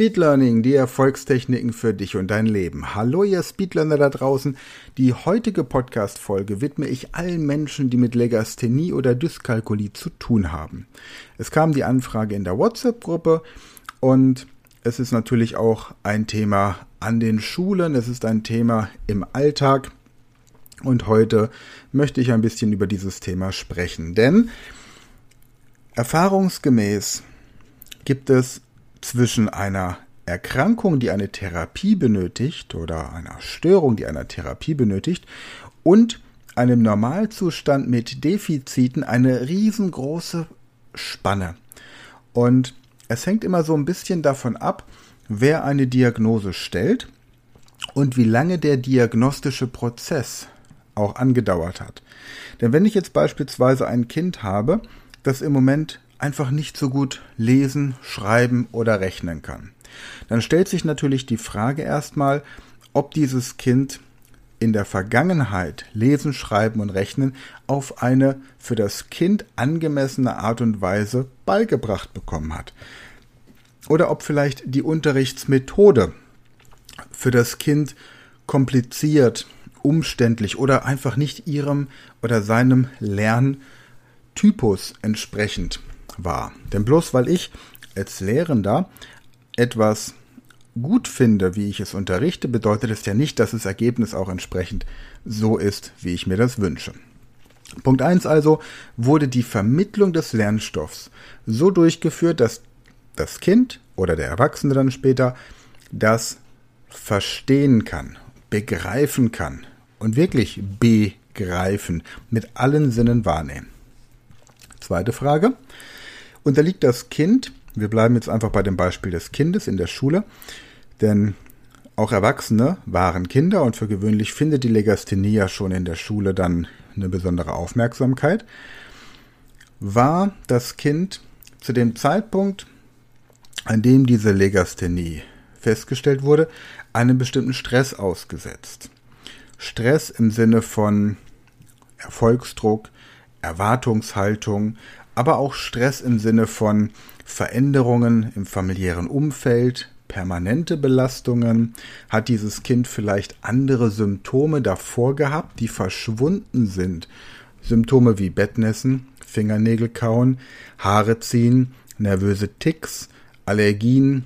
Speed Learning, die Erfolgstechniken für dich und dein Leben. Hallo ihr Speedlearner da draußen. Die heutige Podcast-Folge widme ich allen Menschen, die mit Legasthenie oder Dyskalkulie zu tun haben. Es kam die Anfrage in der WhatsApp-Gruppe und es ist natürlich auch ein Thema an den Schulen, es ist ein Thema im Alltag und heute möchte ich ein bisschen über dieses Thema sprechen, denn erfahrungsgemäß gibt es zwischen einer Erkrankung, die eine Therapie benötigt oder einer Störung, die eine Therapie benötigt und einem Normalzustand mit Defiziten eine riesengroße Spanne. Und es hängt immer so ein bisschen davon ab, wer eine Diagnose stellt und wie lange der diagnostische Prozess auch angedauert hat. Denn wenn ich jetzt beispielsweise ein Kind habe, das im Moment einfach nicht so gut lesen, schreiben oder rechnen kann. Dann stellt sich natürlich die Frage erstmal, ob dieses Kind in der Vergangenheit Lesen, Schreiben und Rechnen auf eine für das Kind angemessene Art und Weise beigebracht bekommen hat. Oder ob vielleicht die Unterrichtsmethode für das Kind kompliziert, umständlich oder einfach nicht ihrem oder seinem Lerntypus entsprechend war. Denn bloß weil ich als Lehrender etwas gut finde, wie ich es unterrichte, bedeutet es ja nicht, dass das Ergebnis auch entsprechend so ist, wie ich mir das wünsche. Punkt 1 also wurde die Vermittlung des Lernstoffs so durchgeführt, dass das Kind oder der Erwachsene dann später das verstehen kann, begreifen kann und wirklich begreifen, mit allen Sinnen wahrnehmen. Zweite Frage unterliegt das Kind, wir bleiben jetzt einfach bei dem Beispiel des Kindes in der Schule, denn auch Erwachsene waren Kinder und für gewöhnlich findet die Legasthenie ja schon in der Schule dann eine besondere Aufmerksamkeit. War das Kind zu dem Zeitpunkt, an dem diese Legasthenie festgestellt wurde, einem bestimmten Stress ausgesetzt. Stress im Sinne von Erfolgsdruck, Erwartungshaltung, aber auch Stress im Sinne von Veränderungen im familiären Umfeld, permanente Belastungen, hat dieses Kind vielleicht andere Symptome davor gehabt, die verschwunden sind. Symptome wie Bettnässen, Fingernägel kauen, Haare ziehen, nervöse Ticks, Allergien,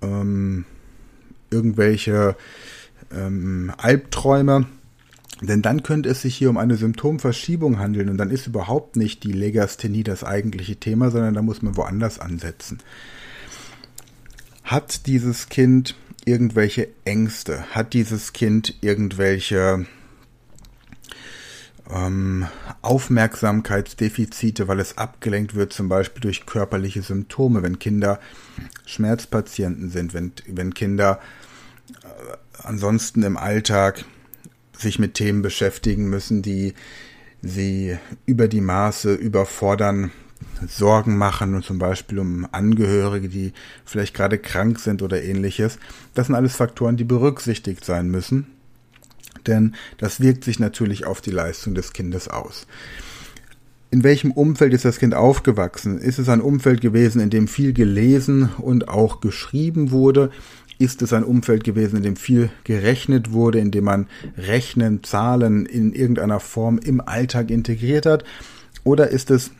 ähm, irgendwelche ähm, Albträume, denn dann könnte es sich hier um eine Symptomverschiebung handeln und dann ist überhaupt nicht die Legasthenie das eigentliche Thema, sondern da muss man woanders ansetzen. Hat dieses Kind irgendwelche Ängste? Hat dieses Kind irgendwelche ähm, Aufmerksamkeitsdefizite, weil es abgelenkt wird, zum Beispiel durch körperliche Symptome, wenn Kinder Schmerzpatienten sind, wenn, wenn Kinder äh, ansonsten im Alltag sich mit Themen beschäftigen müssen, die sie über die Maße überfordern, Sorgen machen und zum Beispiel um Angehörige, die vielleicht gerade krank sind oder ähnliches. Das sind alles Faktoren, die berücksichtigt sein müssen, denn das wirkt sich natürlich auf die Leistung des Kindes aus. In welchem Umfeld ist das Kind aufgewachsen? Ist es ein Umfeld gewesen, in dem viel gelesen und auch geschrieben wurde? Ist es ein Umfeld gewesen, in dem viel gerechnet wurde, in dem man Rechnen, Zahlen in irgendeiner Form im Alltag integriert hat? Oder ist es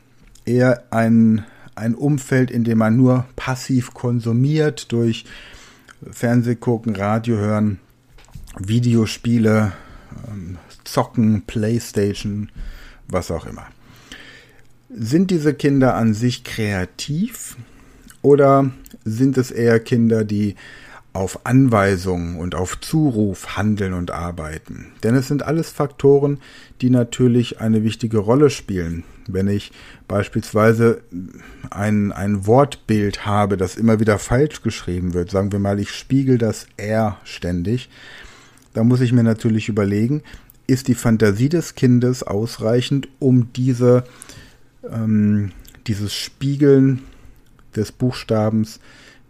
eher ein, ein Umfeld, in dem man nur passiv konsumiert durch Fernsehgucken, Radio hören, Videospiele, ähm, Zocken, Playstation, was auch immer? Sind diese Kinder an sich kreativ oder sind es eher Kinder, die auf Anweisung und auf Zuruf handeln und arbeiten. Denn es sind alles Faktoren, die natürlich eine wichtige Rolle spielen. Wenn ich beispielsweise ein, ein Wortbild habe, das immer wieder falsch geschrieben wird, sagen wir mal, ich spiegel das R ständig, dann muss ich mir natürlich überlegen, ist die Fantasie des Kindes ausreichend, um diese, ähm, dieses Spiegeln des Buchstabens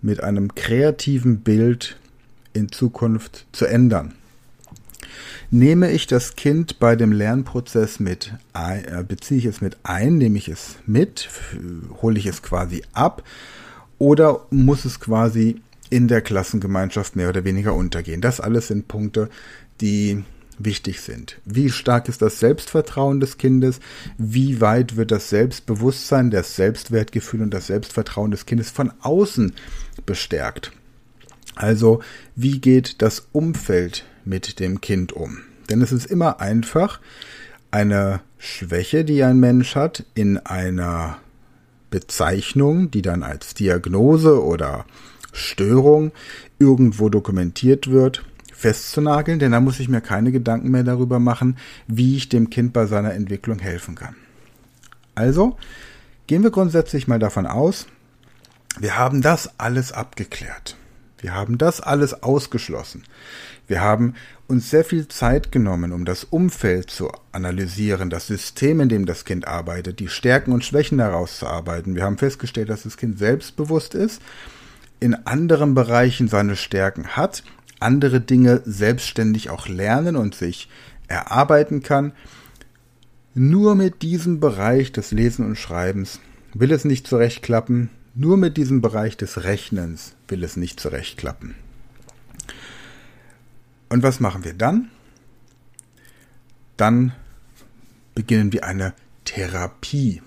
mit einem kreativen Bild in Zukunft zu ändern. Nehme ich das Kind bei dem Lernprozess mit, äh, beziehe ich es mit ein, nehme ich es mit, hole ich es quasi ab oder muss es quasi in der Klassengemeinschaft mehr oder weniger untergehen. Das alles sind Punkte, die wichtig sind. Wie stark ist das Selbstvertrauen des Kindes? Wie weit wird das Selbstbewusstsein, das Selbstwertgefühl und das Selbstvertrauen des Kindes von außen bestärkt? Also, wie geht das Umfeld mit dem Kind um? Denn es ist immer einfach, eine Schwäche, die ein Mensch hat, in einer Bezeichnung, die dann als Diagnose oder Störung irgendwo dokumentiert wird, festzunageln, denn da muss ich mir keine Gedanken mehr darüber machen, wie ich dem Kind bei seiner Entwicklung helfen kann. Also gehen wir grundsätzlich mal davon aus, wir haben das alles abgeklärt. Wir haben das alles ausgeschlossen. Wir haben uns sehr viel Zeit genommen, um das Umfeld zu analysieren, das System, in dem das Kind arbeitet, die Stärken und Schwächen daraus zu arbeiten. Wir haben festgestellt, dass das Kind selbstbewusst ist, in anderen Bereichen seine Stärken hat andere Dinge selbstständig auch lernen und sich erarbeiten kann. Nur mit diesem Bereich des Lesen und Schreibens will es nicht zurechtklappen. Nur mit diesem Bereich des Rechnens will es nicht zurechtklappen. Und was machen wir dann? Dann beginnen wir eine Therapie.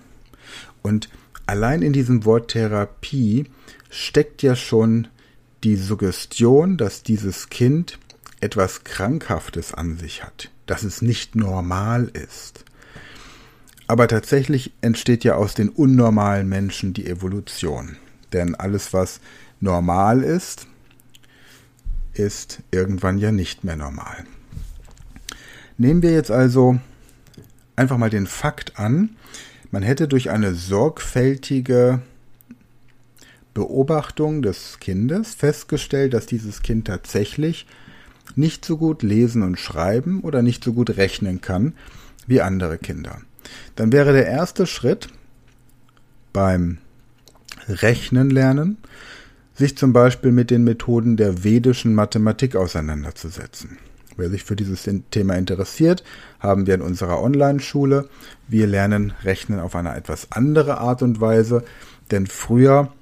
Und allein in diesem Wort Therapie steckt ja schon die Suggestion, dass dieses Kind etwas Krankhaftes an sich hat, dass es nicht normal ist. Aber tatsächlich entsteht ja aus den unnormalen Menschen die Evolution. Denn alles, was normal ist, ist irgendwann ja nicht mehr normal. Nehmen wir jetzt also einfach mal den Fakt an, man hätte durch eine sorgfältige Beobachtung des Kindes festgestellt, dass dieses Kind tatsächlich nicht so gut lesen und schreiben oder nicht so gut rechnen kann wie andere Kinder. Dann wäre der erste Schritt beim Rechnen lernen, sich zum Beispiel mit den Methoden der vedischen Mathematik auseinanderzusetzen. Wer sich für dieses Thema interessiert, haben wir in unserer Online-Schule. Wir lernen Rechnen auf eine etwas andere Art und Weise, denn früher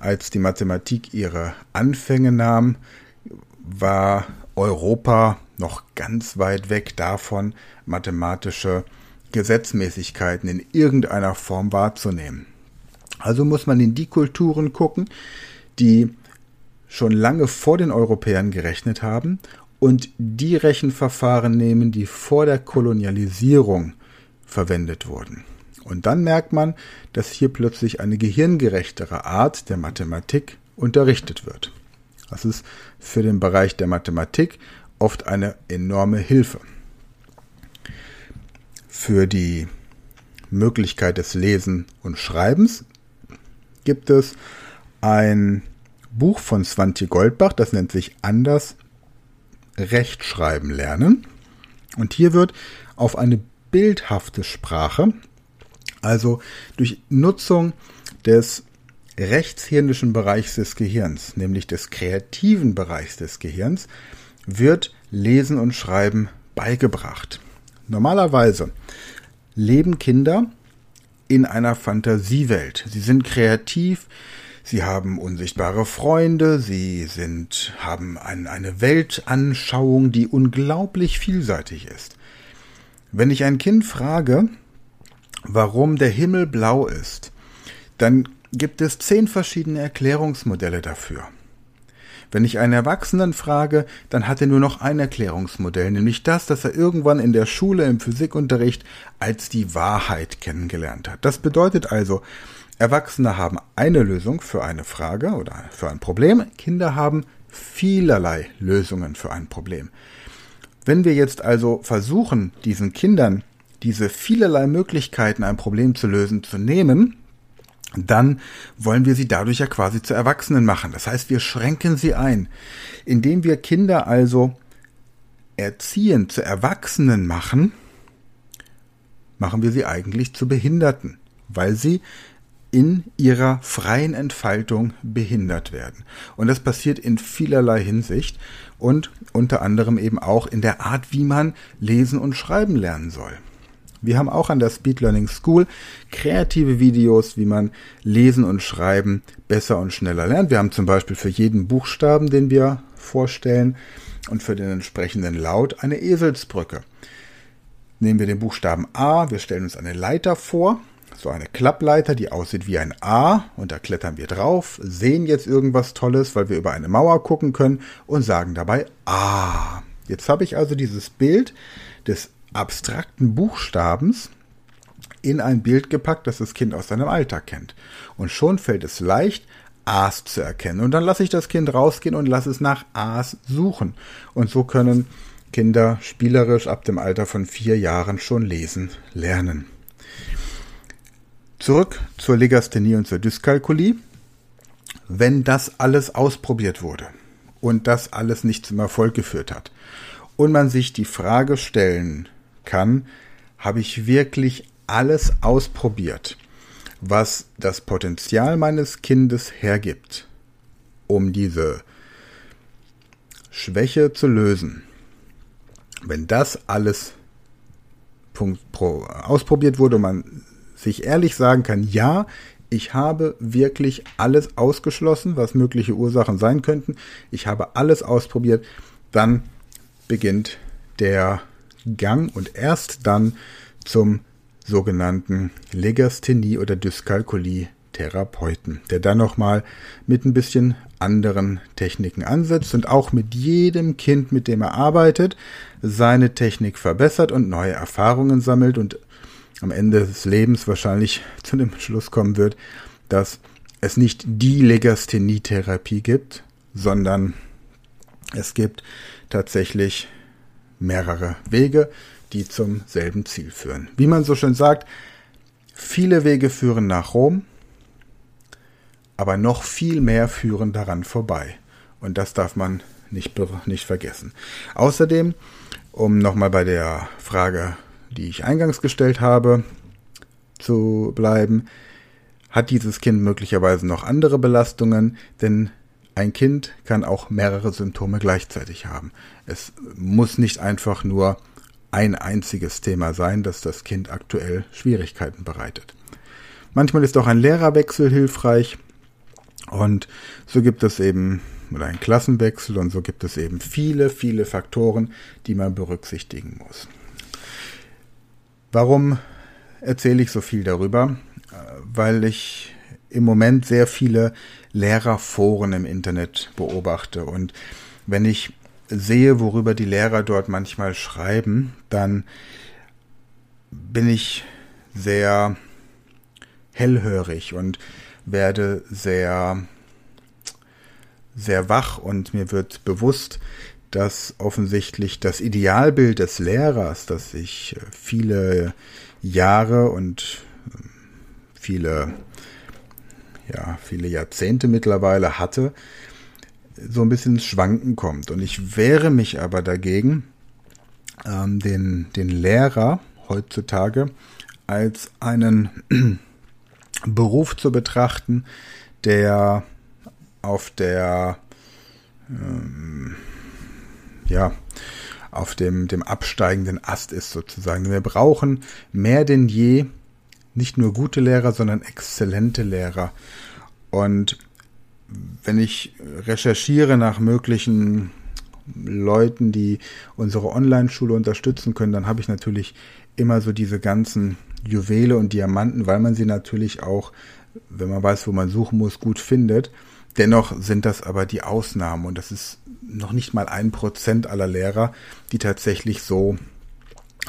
als die Mathematik ihre Anfänge nahm, war Europa noch ganz weit weg davon, mathematische Gesetzmäßigkeiten in irgendeiner Form wahrzunehmen. Also muss man in die Kulturen gucken, die schon lange vor den Europäern gerechnet haben und die Rechenverfahren nehmen, die vor der Kolonialisierung verwendet wurden. Und dann merkt man, dass hier plötzlich eine gehirngerechtere Art der Mathematik unterrichtet wird. Das ist für den Bereich der Mathematik oft eine enorme Hilfe. Für die Möglichkeit des Lesen und Schreibens gibt es ein Buch von Svante Goldbach, das nennt sich Anders Rechtschreiben lernen. Und hier wird auf eine bildhafte Sprache also durch Nutzung des rechtshirnischen Bereichs des Gehirns, nämlich des kreativen Bereichs des Gehirns, wird Lesen und Schreiben beigebracht. Normalerweise leben Kinder in einer Fantasiewelt. Sie sind kreativ, sie haben unsichtbare Freunde, sie sind, haben ein, eine Weltanschauung, die unglaublich vielseitig ist. Wenn ich ein Kind frage, warum der Himmel blau ist, dann gibt es zehn verschiedene Erklärungsmodelle dafür. Wenn ich einen Erwachsenen frage, dann hat er nur noch ein Erklärungsmodell, nämlich das, das er irgendwann in der Schule im Physikunterricht als die Wahrheit kennengelernt hat. Das bedeutet also, Erwachsene haben eine Lösung für eine Frage oder für ein Problem, Kinder haben vielerlei Lösungen für ein Problem. Wenn wir jetzt also versuchen, diesen Kindern diese vielerlei Möglichkeiten, ein Problem zu lösen, zu nehmen, dann wollen wir sie dadurch ja quasi zu Erwachsenen machen. Das heißt, wir schränken sie ein. Indem wir Kinder also erziehen, zu Erwachsenen machen, machen wir sie eigentlich zu Behinderten, weil sie in ihrer freien Entfaltung behindert werden. Und das passiert in vielerlei Hinsicht und unter anderem eben auch in der Art, wie man lesen und schreiben lernen soll. Wir haben auch an der Speed Learning School kreative Videos, wie man Lesen und Schreiben besser und schneller lernt. Wir haben zum Beispiel für jeden Buchstaben, den wir vorstellen, und für den entsprechenden Laut eine Eselsbrücke. Nehmen wir den Buchstaben A, wir stellen uns eine Leiter vor, so eine Klappleiter, die aussieht wie ein A, und da klettern wir drauf, sehen jetzt irgendwas Tolles, weil wir über eine Mauer gucken können und sagen dabei A. Jetzt habe ich also dieses Bild des abstrakten Buchstabens in ein Bild gepackt, das das Kind aus seinem Alltag kennt. Und schon fällt es leicht, A's zu erkennen. Und dann lasse ich das Kind rausgehen und lasse es nach A's suchen. Und so können Kinder spielerisch ab dem Alter von vier Jahren schon lesen lernen. Zurück zur Legasthenie und zur Dyskalkulie. Wenn das alles ausprobiert wurde und das alles nicht zum Erfolg geführt hat und man sich die Frage stellen kann, habe ich wirklich alles ausprobiert, was das Potenzial meines Kindes hergibt, um diese Schwäche zu lösen. Wenn das alles ausprobiert wurde und man sich ehrlich sagen kann, ja, ich habe wirklich alles ausgeschlossen, was mögliche Ursachen sein könnten. Ich habe alles ausprobiert. Dann beginnt der Gang und erst dann zum sogenannten Legasthenie oder Dyskalkulie Therapeuten, der dann nochmal mit ein bisschen anderen Techniken ansetzt und auch mit jedem Kind, mit dem er arbeitet, seine Technik verbessert und neue Erfahrungen sammelt und am Ende des Lebens wahrscheinlich zu dem Schluss kommen wird, dass es nicht die Legasthenie-Therapie gibt, sondern es gibt tatsächlich mehrere Wege, die zum selben Ziel führen. Wie man so schön sagt, viele Wege führen nach Rom, aber noch viel mehr führen daran vorbei. Und das darf man nicht, nicht vergessen. Außerdem, um nochmal bei der Frage, die ich eingangs gestellt habe, zu bleiben, hat dieses Kind möglicherweise noch andere Belastungen, denn ein Kind kann auch mehrere Symptome gleichzeitig haben. Es muss nicht einfach nur ein einziges Thema sein, das das Kind aktuell Schwierigkeiten bereitet. Manchmal ist auch ein Lehrerwechsel hilfreich und so gibt es eben oder ein Klassenwechsel und so gibt es eben viele, viele Faktoren, die man berücksichtigen muss. Warum erzähle ich so viel darüber? Weil ich im Moment sehr viele Lehrerforen im Internet beobachte. Und wenn ich sehe, worüber die Lehrer dort manchmal schreiben, dann bin ich sehr hellhörig und werde sehr, sehr wach und mir wird bewusst, dass offensichtlich das Idealbild des Lehrers, das ich viele Jahre und viele ja, viele Jahrzehnte mittlerweile hatte, so ein bisschen ins Schwanken kommt. Und ich wehre mich aber dagegen, ähm, den, den Lehrer heutzutage als einen Beruf zu betrachten, der auf der ähm, ja auf dem, dem absteigenden Ast ist sozusagen. Wir brauchen mehr denn je nicht nur gute Lehrer, sondern exzellente Lehrer. Und wenn ich recherchiere nach möglichen Leuten, die unsere Online-Schule unterstützen können, dann habe ich natürlich immer so diese ganzen Juwele und Diamanten, weil man sie natürlich auch, wenn man weiß, wo man suchen muss, gut findet. Dennoch sind das aber die Ausnahmen und das ist noch nicht mal ein Prozent aller Lehrer, die tatsächlich so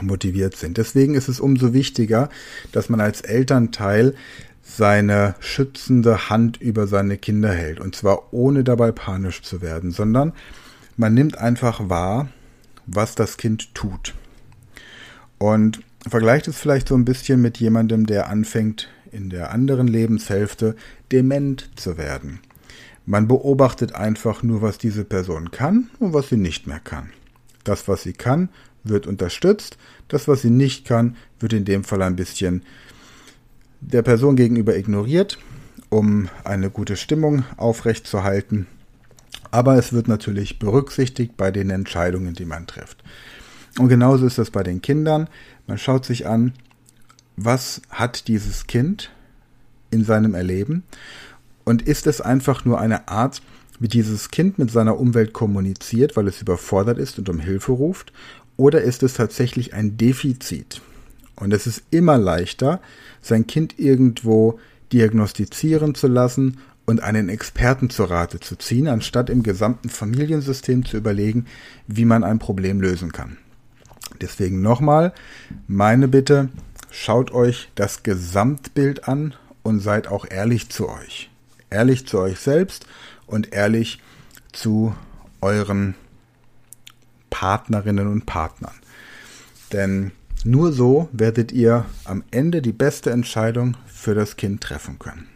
motiviert sind. Deswegen ist es umso wichtiger, dass man als Elternteil seine schützende Hand über seine Kinder hält. Und zwar ohne dabei panisch zu werden, sondern man nimmt einfach wahr, was das Kind tut. Und vergleicht es vielleicht so ein bisschen mit jemandem, der anfängt, in der anderen Lebenshälfte dement zu werden. Man beobachtet einfach nur, was diese Person kann und was sie nicht mehr kann. Das, was sie kann, wird unterstützt. Das, was sie nicht kann, wird in dem Fall ein bisschen der Person gegenüber ignoriert, um eine gute Stimmung aufrechtzuerhalten. Aber es wird natürlich berücksichtigt bei den Entscheidungen, die man trifft. Und genauso ist das bei den Kindern. Man schaut sich an, was hat dieses Kind in seinem Erleben und ist es einfach nur eine Art, wie dieses Kind mit seiner Umwelt kommuniziert, weil es überfordert ist und um Hilfe ruft, oder ist es tatsächlich ein Defizit? Und es ist immer leichter, sein Kind irgendwo diagnostizieren zu lassen und einen Experten zur Rate zu ziehen, anstatt im gesamten Familiensystem zu überlegen, wie man ein Problem lösen kann. Deswegen nochmal meine Bitte, schaut euch das Gesamtbild an und seid auch ehrlich zu euch. Ehrlich zu euch selbst und ehrlich zu euren Partnerinnen und Partnern. Denn nur so werdet ihr am Ende die beste Entscheidung für das Kind treffen können.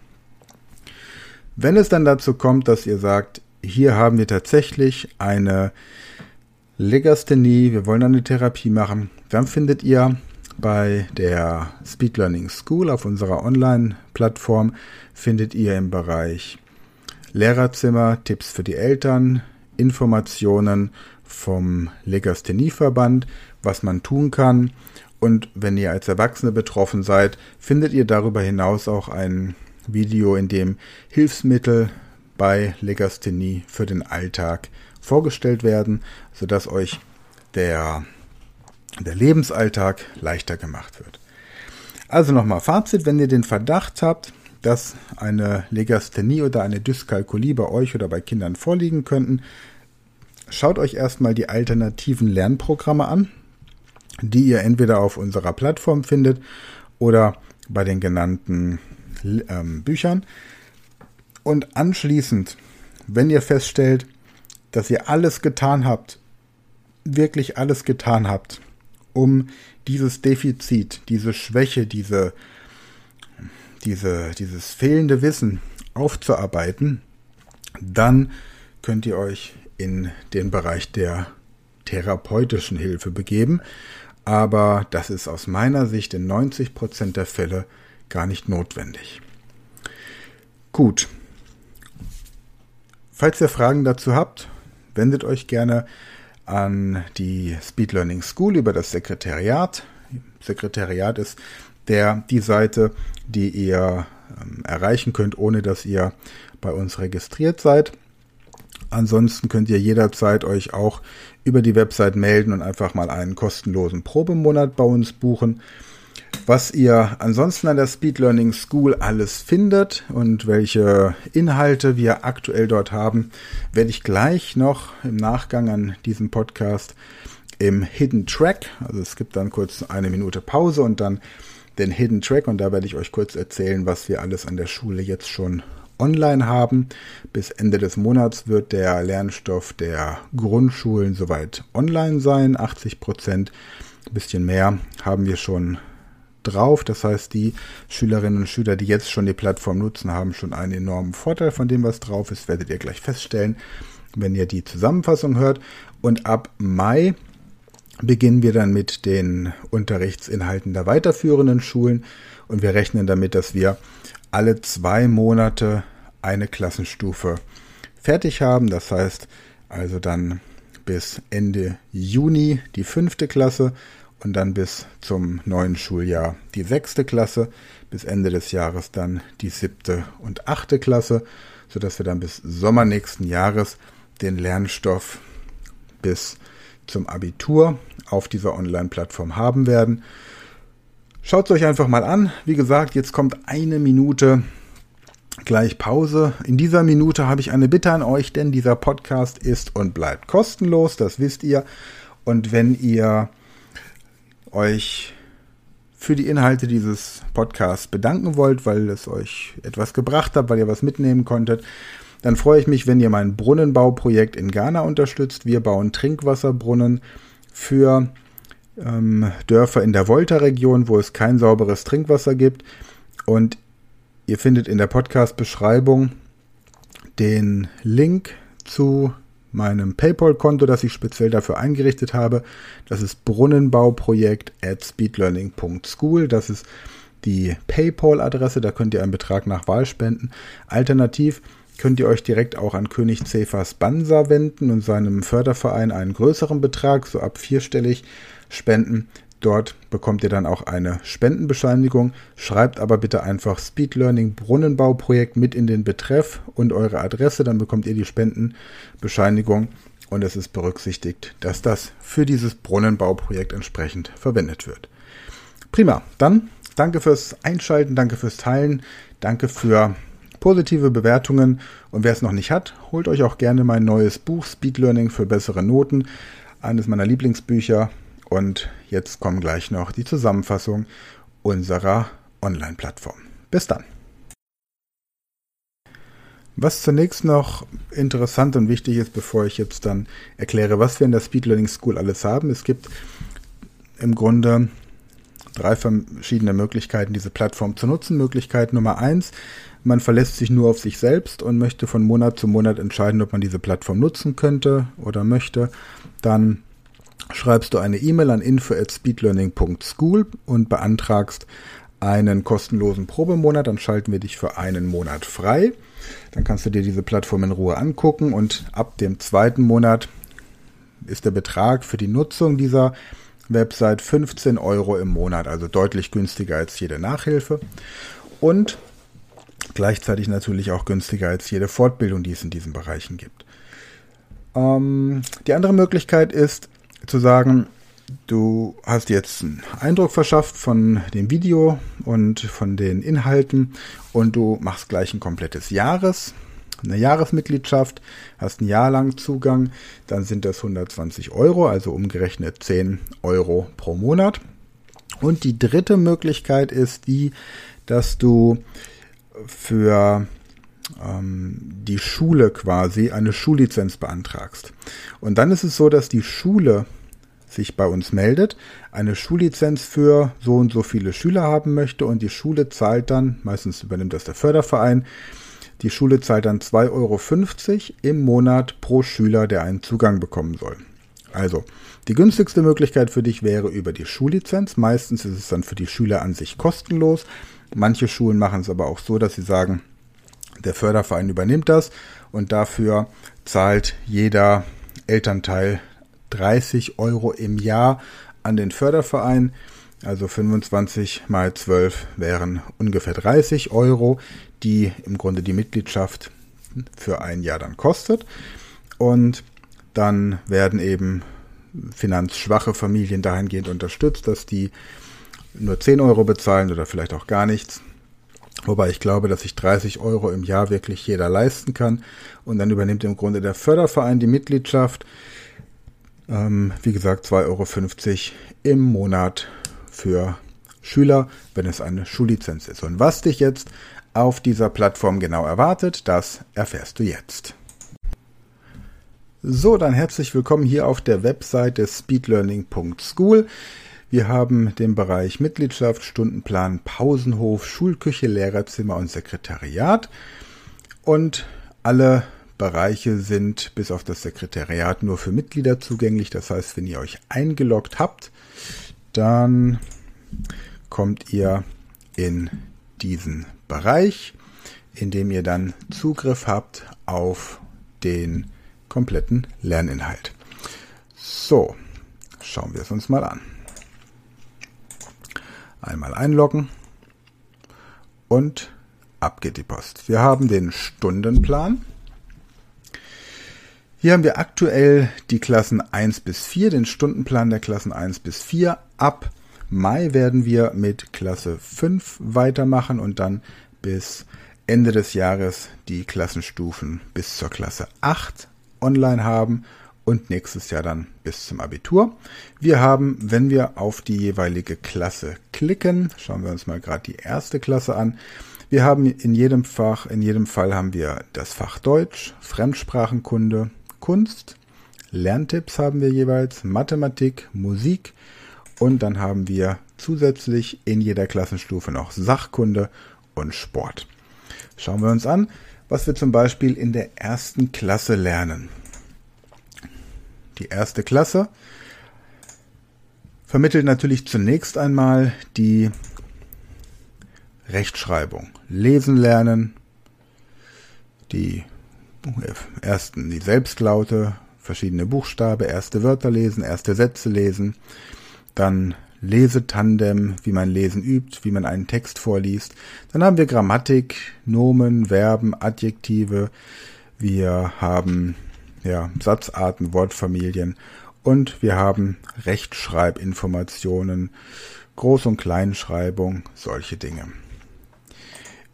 Wenn es dann dazu kommt, dass ihr sagt, hier haben wir tatsächlich eine Legasthenie, wir wollen eine Therapie machen, dann findet ihr bei der Speed Learning School auf unserer Online-Plattform findet ihr im Bereich Lehrerzimmer, Tipps für die Eltern, Informationen vom Legasthenieverband, was man tun kann. Und wenn ihr als Erwachsene betroffen seid, findet ihr darüber hinaus auch ein Video, in dem Hilfsmittel bei Legasthenie für den Alltag vorgestellt werden, sodass euch der, der Lebensalltag leichter gemacht wird. Also nochmal Fazit, wenn ihr den Verdacht habt, dass eine Legasthenie oder eine Dyskalkulie bei euch oder bei Kindern vorliegen könnten, schaut euch erstmal die alternativen Lernprogramme an, die ihr entweder auf unserer Plattform findet oder bei den genannten ähm, Büchern. Und anschließend, wenn ihr feststellt, dass ihr alles getan habt, wirklich alles getan habt, um dieses Defizit, diese Schwäche, diese, diese, dieses fehlende Wissen aufzuarbeiten, dann könnt ihr euch in den Bereich der therapeutischen Hilfe begeben. Aber das ist aus meiner Sicht in 90 Prozent der Fälle gar nicht notwendig. Gut. Falls ihr Fragen dazu habt, wendet euch gerne an die Speed Learning School über das Sekretariat. Sekretariat ist der, die Seite, die ihr ähm, erreichen könnt, ohne dass ihr bei uns registriert seid. Ansonsten könnt ihr jederzeit euch auch über die Website melden und einfach mal einen kostenlosen Probemonat bei uns buchen. Was ihr ansonsten an der Speed Learning School alles findet und welche Inhalte wir aktuell dort haben, werde ich gleich noch im Nachgang an diesem Podcast im Hidden Track, also es gibt dann kurz eine Minute Pause und dann den Hidden Track und da werde ich euch kurz erzählen, was wir alles an der Schule jetzt schon online haben. Bis Ende des Monats wird der Lernstoff der Grundschulen soweit online sein. 80 Prozent, ein bisschen mehr haben wir schon drauf. Das heißt, die Schülerinnen und Schüler, die jetzt schon die Plattform nutzen, haben schon einen enormen Vorteil von dem, was drauf ist. Werdet ihr gleich feststellen, wenn ihr die Zusammenfassung hört. Und ab Mai beginnen wir dann mit den Unterrichtsinhalten der weiterführenden Schulen und wir rechnen damit, dass wir alle zwei Monate eine Klassenstufe fertig haben. Das heißt also dann bis Ende Juni die fünfte Klasse und dann bis zum neuen Schuljahr die sechste Klasse, bis Ende des Jahres dann die siebte und achte Klasse, sodass wir dann bis Sommer nächsten Jahres den Lernstoff bis zum Abitur auf dieser Online-Plattform haben werden. Schaut es euch einfach mal an. Wie gesagt, jetzt kommt eine Minute gleich Pause. In dieser Minute habe ich eine Bitte an euch, denn dieser Podcast ist und bleibt kostenlos, das wisst ihr. Und wenn ihr euch für die Inhalte dieses Podcasts bedanken wollt, weil es euch etwas gebracht hat, weil ihr was mitnehmen konntet, dann freue ich mich, wenn ihr mein Brunnenbauprojekt in Ghana unterstützt. Wir bauen Trinkwasserbrunnen für ähm, Dörfer in der Volta-Region, wo es kein sauberes Trinkwasser gibt. Und ihr findet in der Podcast-Beschreibung den Link zu meinem PayPal-Konto, das ich speziell dafür eingerichtet habe. Das ist Brunnenbauprojekt at speedlearning.school. Das ist die PayPal-Adresse, da könnt ihr einen Betrag nach Wahl spenden. Alternativ könnt ihr euch direkt auch an König Cephas Bansa wenden und seinem Förderverein einen größeren Betrag, so ab vierstellig, spenden. Dort bekommt ihr dann auch eine Spendenbescheinigung. Schreibt aber bitte einfach Speed Learning Brunnenbauprojekt mit in den Betreff und eure Adresse, dann bekommt ihr die Spendenbescheinigung und es ist berücksichtigt, dass das für dieses Brunnenbauprojekt entsprechend verwendet wird. Prima, dann danke fürs Einschalten, danke fürs Teilen, danke für positive Bewertungen und wer es noch nicht hat, holt euch auch gerne mein neues Buch Speed Learning für bessere Noten, eines meiner Lieblingsbücher und jetzt kommt gleich noch die Zusammenfassung unserer Online-Plattform. Bis dann. Was zunächst noch interessant und wichtig ist, bevor ich jetzt dann erkläre, was wir in der Speed Learning School alles haben. Es gibt im Grunde drei verschiedene Möglichkeiten, diese Plattform zu nutzen. Möglichkeit Nummer eins, man verlässt sich nur auf sich selbst und möchte von Monat zu Monat entscheiden, ob man diese Plattform nutzen könnte oder möchte. Dann schreibst du eine E-Mail an info at speedlearning.school und beantragst einen kostenlosen Probemonat, dann schalten wir dich für einen Monat frei. Dann kannst du dir diese Plattform in Ruhe angucken und ab dem zweiten Monat ist der Betrag für die Nutzung dieser Website 15 Euro im Monat, also deutlich günstiger als jede Nachhilfe und gleichzeitig natürlich auch günstiger als jede Fortbildung, die es in diesen Bereichen gibt. Ähm, die andere Möglichkeit ist, zu sagen, du hast jetzt einen Eindruck verschafft von dem Video und von den Inhalten und du machst gleich ein komplettes Jahres, eine Jahresmitgliedschaft, hast ein Jahr lang Zugang, dann sind das 120 Euro, also umgerechnet 10 Euro pro Monat. Und die dritte Möglichkeit ist die, dass du für die Schule quasi eine Schullizenz beantragst. Und dann ist es so, dass die Schule sich bei uns meldet, eine Schullizenz für so und so viele Schüler haben möchte und die Schule zahlt dann, meistens übernimmt das der Förderverein, die Schule zahlt dann 2,50 Euro im Monat pro Schüler, der einen Zugang bekommen soll. Also, die günstigste Möglichkeit für dich wäre über die Schullizenz. Meistens ist es dann für die Schüler an sich kostenlos. Manche Schulen machen es aber auch so, dass sie sagen, der Förderverein übernimmt das und dafür zahlt jeder Elternteil 30 Euro im Jahr an den Förderverein. Also 25 mal 12 wären ungefähr 30 Euro, die im Grunde die Mitgliedschaft für ein Jahr dann kostet. Und dann werden eben finanzschwache Familien dahingehend unterstützt, dass die nur 10 Euro bezahlen oder vielleicht auch gar nichts. Wobei ich glaube, dass sich 30 Euro im Jahr wirklich jeder leisten kann. Und dann übernimmt im Grunde der Förderverein die Mitgliedschaft. Ähm, wie gesagt, 2,50 Euro im Monat für Schüler, wenn es eine Schullizenz ist. Und was dich jetzt auf dieser Plattform genau erwartet, das erfährst du jetzt. So, dann herzlich willkommen hier auf der Webseite speedlearning.school. Wir haben den Bereich Mitgliedschaft, Stundenplan, Pausenhof, Schulküche, Lehrerzimmer und Sekretariat. Und alle Bereiche sind bis auf das Sekretariat nur für Mitglieder zugänglich. Das heißt, wenn ihr euch eingeloggt habt, dann kommt ihr in diesen Bereich, in dem ihr dann Zugriff habt auf den kompletten Lerninhalt. So, schauen wir es uns mal an. Einmal einloggen und ab geht die Post. Wir haben den Stundenplan. Hier haben wir aktuell die Klassen 1 bis 4, den Stundenplan der Klassen 1 bis 4. Ab Mai werden wir mit Klasse 5 weitermachen und dann bis Ende des Jahres die Klassenstufen bis zur Klasse 8 online haben und nächstes Jahr dann bis zum Abitur. Wir haben, wenn wir auf die jeweilige Klasse klicken, schauen wir uns mal gerade die erste Klasse an. Wir haben in jedem Fach, in jedem Fall haben wir das Fach Deutsch, Fremdsprachenkunde, Kunst, Lerntipps haben wir jeweils, Mathematik, Musik und dann haben wir zusätzlich in jeder Klassenstufe noch Sachkunde und Sport. Schauen wir uns an, was wir zum Beispiel in der ersten Klasse lernen. Die erste Klasse vermittelt natürlich zunächst einmal die Rechtschreibung. Lesen lernen, die ersten die Selbstlaute, verschiedene Buchstabe, erste Wörter lesen, erste Sätze lesen, dann Lesetandem, wie man Lesen übt, wie man einen Text vorliest. Dann haben wir Grammatik, Nomen, Verben, Adjektive. Wir haben ja, Satzarten, Wortfamilien und wir haben Rechtschreibinformationen, Groß- und Kleinschreibung, solche Dinge.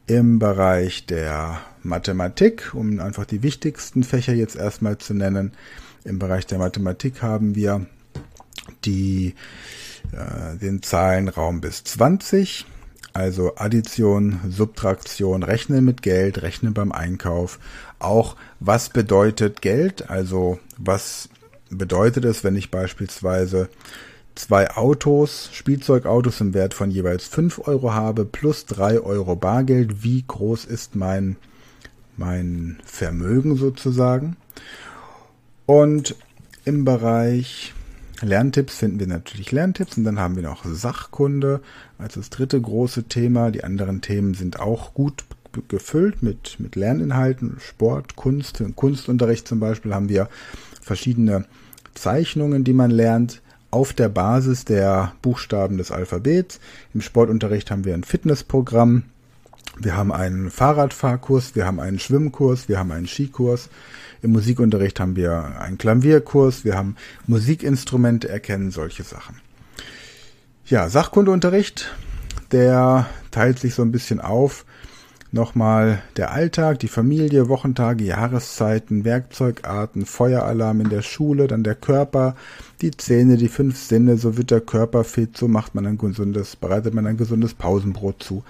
Im Bereich der Mathematik, um einfach die wichtigsten Fächer jetzt erstmal zu nennen, im Bereich der Mathematik haben wir die, äh, den Zahlenraum bis 20, also Addition, Subtraktion, Rechnen mit Geld, Rechnen beim Einkauf. Auch was bedeutet Geld, also was bedeutet es, wenn ich beispielsweise zwei Autos, Spielzeugautos im Wert von jeweils 5 Euro habe, plus 3 Euro Bargeld. Wie groß ist mein, mein Vermögen sozusagen? Und im Bereich Lerntipps finden wir natürlich Lerntipps und dann haben wir noch Sachkunde als das dritte große Thema. Die anderen Themen sind auch gut gefüllt mit, mit Lerninhalten, Sport, Kunst. Im Kunstunterricht zum Beispiel haben wir verschiedene Zeichnungen, die man lernt auf der Basis der Buchstaben des Alphabets. Im Sportunterricht haben wir ein Fitnessprogramm. Wir haben einen Fahrradfahrkurs, wir haben einen Schwimmkurs, wir haben einen Skikurs. Im Musikunterricht haben wir einen Klavierkurs, wir haben Musikinstrumente erkennen, solche Sachen. Ja, Sachkundeunterricht, der teilt sich so ein bisschen auf nochmal der Alltag, die Familie, Wochentage, Jahreszeiten, Werkzeugarten, Feueralarm in der Schule, dann der Körper, die Zähne, die fünf Sinne, so wird der Körper fit, so macht man ein gesundes, bereitet man ein gesundes Pausenbrot zu.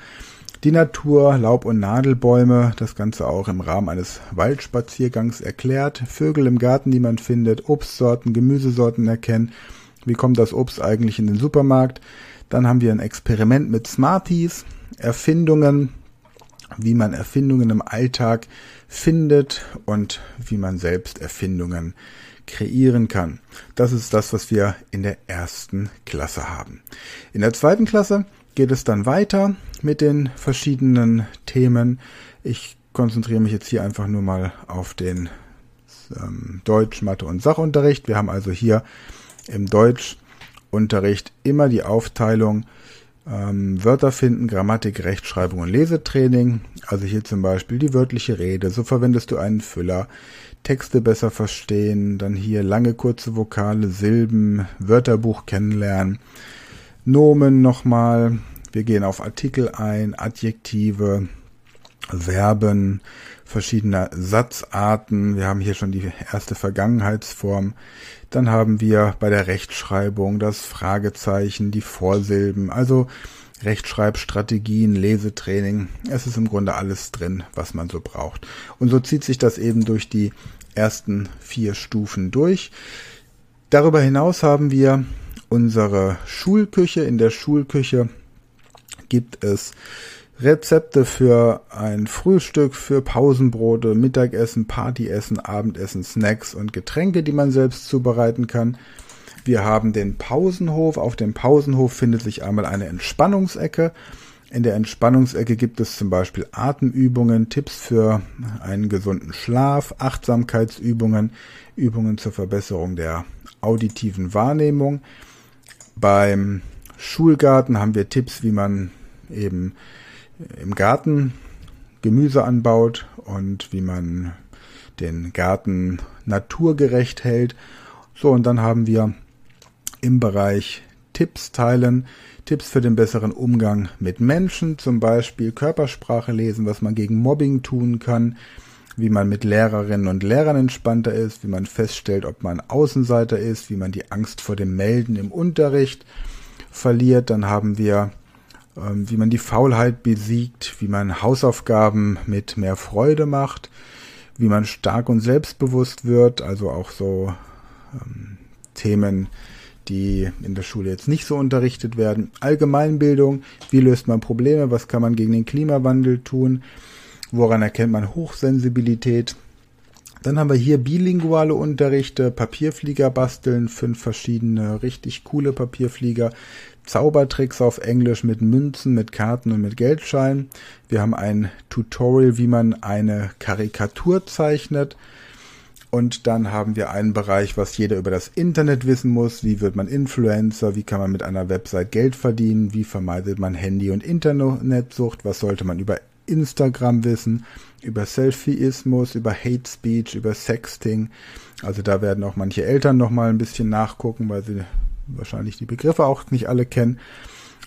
Die Natur, Laub- und Nadelbäume, das Ganze auch im Rahmen eines Waldspaziergangs erklärt, Vögel im Garten, die man findet, Obstsorten, Gemüsesorten erkennen, wie kommt das Obst eigentlich in den Supermarkt, dann haben wir ein Experiment mit Smarties, Erfindungen, wie man Erfindungen im Alltag findet und wie man selbst Erfindungen kreieren kann. Das ist das, was wir in der ersten Klasse haben. In der zweiten Klasse geht es dann weiter mit den verschiedenen Themen. Ich konzentriere mich jetzt hier einfach nur mal auf den ähm, Deutsch, Mathe und Sachunterricht. Wir haben also hier im Deutschunterricht immer die Aufteilung ähm, Wörter finden, Grammatik, Rechtschreibung und Lesetraining. Also hier zum Beispiel die wörtliche Rede. So verwendest du einen Füller. Texte besser verstehen. Dann hier lange, kurze Vokale, Silben, Wörterbuch kennenlernen. Nomen nochmal. Wir gehen auf Artikel ein, Adjektive, Verben, verschiedene Satzarten. Wir haben hier schon die erste Vergangenheitsform. Dann haben wir bei der Rechtschreibung das Fragezeichen, die Vorsilben, also Rechtschreibstrategien, Lesetraining. Es ist im Grunde alles drin, was man so braucht. Und so zieht sich das eben durch die ersten vier Stufen durch. Darüber hinaus haben wir unsere Schulküche. In der Schulküche gibt es Rezepte für ein Frühstück, für Pausenbrote, Mittagessen, Partyessen, Abendessen, Snacks und Getränke, die man selbst zubereiten kann. Wir haben den Pausenhof. Auf dem Pausenhof findet sich einmal eine Entspannungsecke. In der Entspannungsecke gibt es zum Beispiel Atemübungen, Tipps für einen gesunden Schlaf, Achtsamkeitsübungen, Übungen zur Verbesserung der auditiven Wahrnehmung. Beim Schulgarten haben wir Tipps, wie man eben im Garten Gemüse anbaut und wie man den Garten naturgerecht hält. So, und dann haben wir im Bereich Tipps teilen, Tipps für den besseren Umgang mit Menschen, zum Beispiel Körpersprache lesen, was man gegen Mobbing tun kann, wie man mit Lehrerinnen und Lehrern entspannter ist, wie man feststellt, ob man Außenseiter ist, wie man die Angst vor dem Melden im Unterricht verliert. Dann haben wir ähm, wie man die Faulheit besiegt, wie man Hausaufgaben mit mehr Freude macht, wie man stark und selbstbewusst wird, also auch so ähm, Themen, die in der Schule jetzt nicht so unterrichtet werden. Allgemeinbildung, wie löst man Probleme, was kann man gegen den Klimawandel tun, woran erkennt man Hochsensibilität, Dann haben wir hier bilinguale Unterrichte, Papierflieger basteln, fünf verschiedene richtig coole Papierflieger, Zaubertricks auf Englisch mit Münzen, mit Karten und mit Geldscheinen. Wir haben ein Tutorial, wie man eine Karikatur zeichnet. Und dann haben wir einen Bereich, was jeder über das Internet wissen muss. Wie wird man Influencer? Wie kann man mit einer Website Geld verdienen? Wie vermeidet man Handy- und Internetsucht? Was sollte man über Instagram wissen? Über Selfieismus, über Hate Speech, über Sexting. Also da werden auch manche Eltern nochmal ein bisschen nachgucken, weil sie wahrscheinlich die Begriffe auch nicht alle kennen.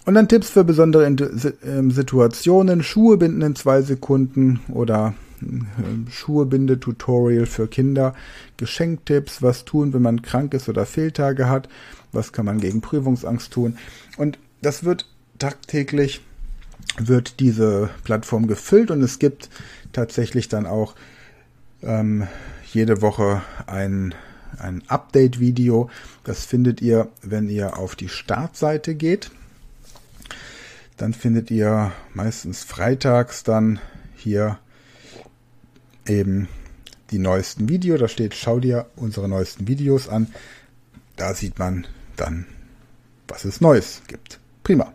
Und dann Tipps für besondere ähm, Situationen, Schuhe binden in zwei Sekunden oder Schuhebinde-Tutorial für Kinder, Geschenktipps, was tun, wenn man krank ist oder Fehltage hat, was kann man gegen Prüfungsangst tun. Und das wird tagtäglich, wird diese Plattform gefüllt und es gibt tatsächlich dann auch ähm, jede Woche ein, ein Update-Video. Das findet ihr, wenn ihr auf die Startseite geht. Dann findet ihr meistens freitags dann hier eben die neuesten Videos. Da steht, schau dir unsere neuesten Videos an. Da sieht man dann, was es Neues gibt. Prima.